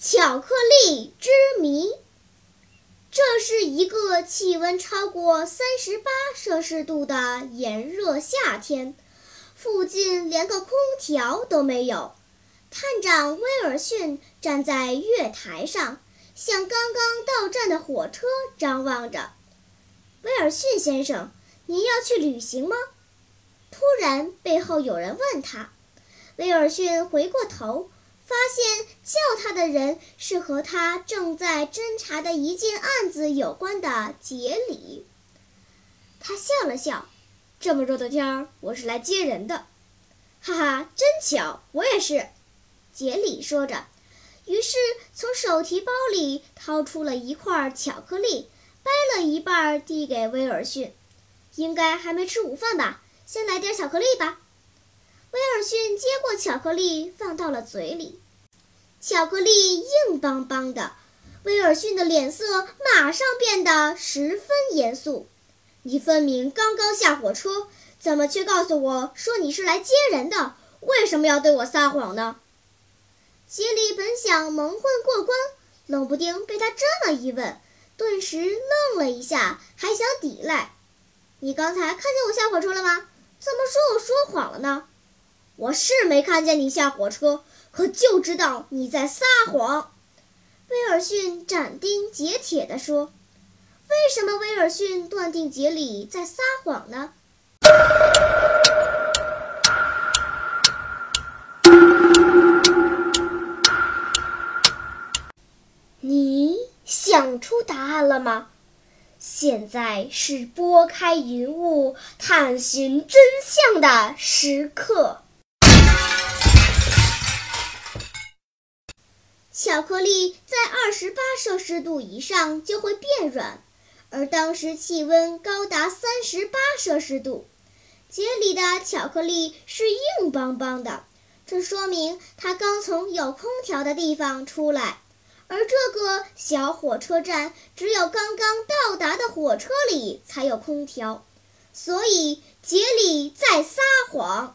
巧克力之谜，这是一个气温超过三十八摄氏度的炎热夏天。附近连个空调都没有。探长威尔逊站在月台上，向刚刚到站的火车张望着。威尔逊先生，您要去旅行吗？突然，背后有人问他。威尔逊回过头，发现叫他的人是和他正在侦查的一件案子有关的杰里。他笑了笑。这么热的天儿，我是来接人的，哈哈，真巧，我也是。杰里说着，于是从手提包里掏出了一块巧克力，掰了一半递给威尔逊。应该还没吃午饭吧？先来点巧克力吧。威尔逊接过巧克力，放到了嘴里。巧克力硬邦邦的，威尔逊的脸色马上变得十分严肃。你分明刚刚下火车，怎么却告诉我说你是来接人的？为什么要对我撒谎呢？杰里本想蒙混过关，冷不丁被他这么一问，顿时愣了一下，还想抵赖。你刚才看见我下火车了吗？怎么说我说谎了呢？我是没看见你下火车，可就知道你在撒谎。威尔逊斩钉截铁地说。为什么威尔逊断定杰里在撒谎呢？你想出答案了吗？现在是拨开云雾探寻真相的时刻。巧克力在二十八摄氏度以上就会变软。而当时气温高达三十八摄氏度，杰里的巧克力是硬邦邦的，这说明他刚从有空调的地方出来。而这个小火车站只有刚刚到达的火车里才有空调，所以杰里在撒谎。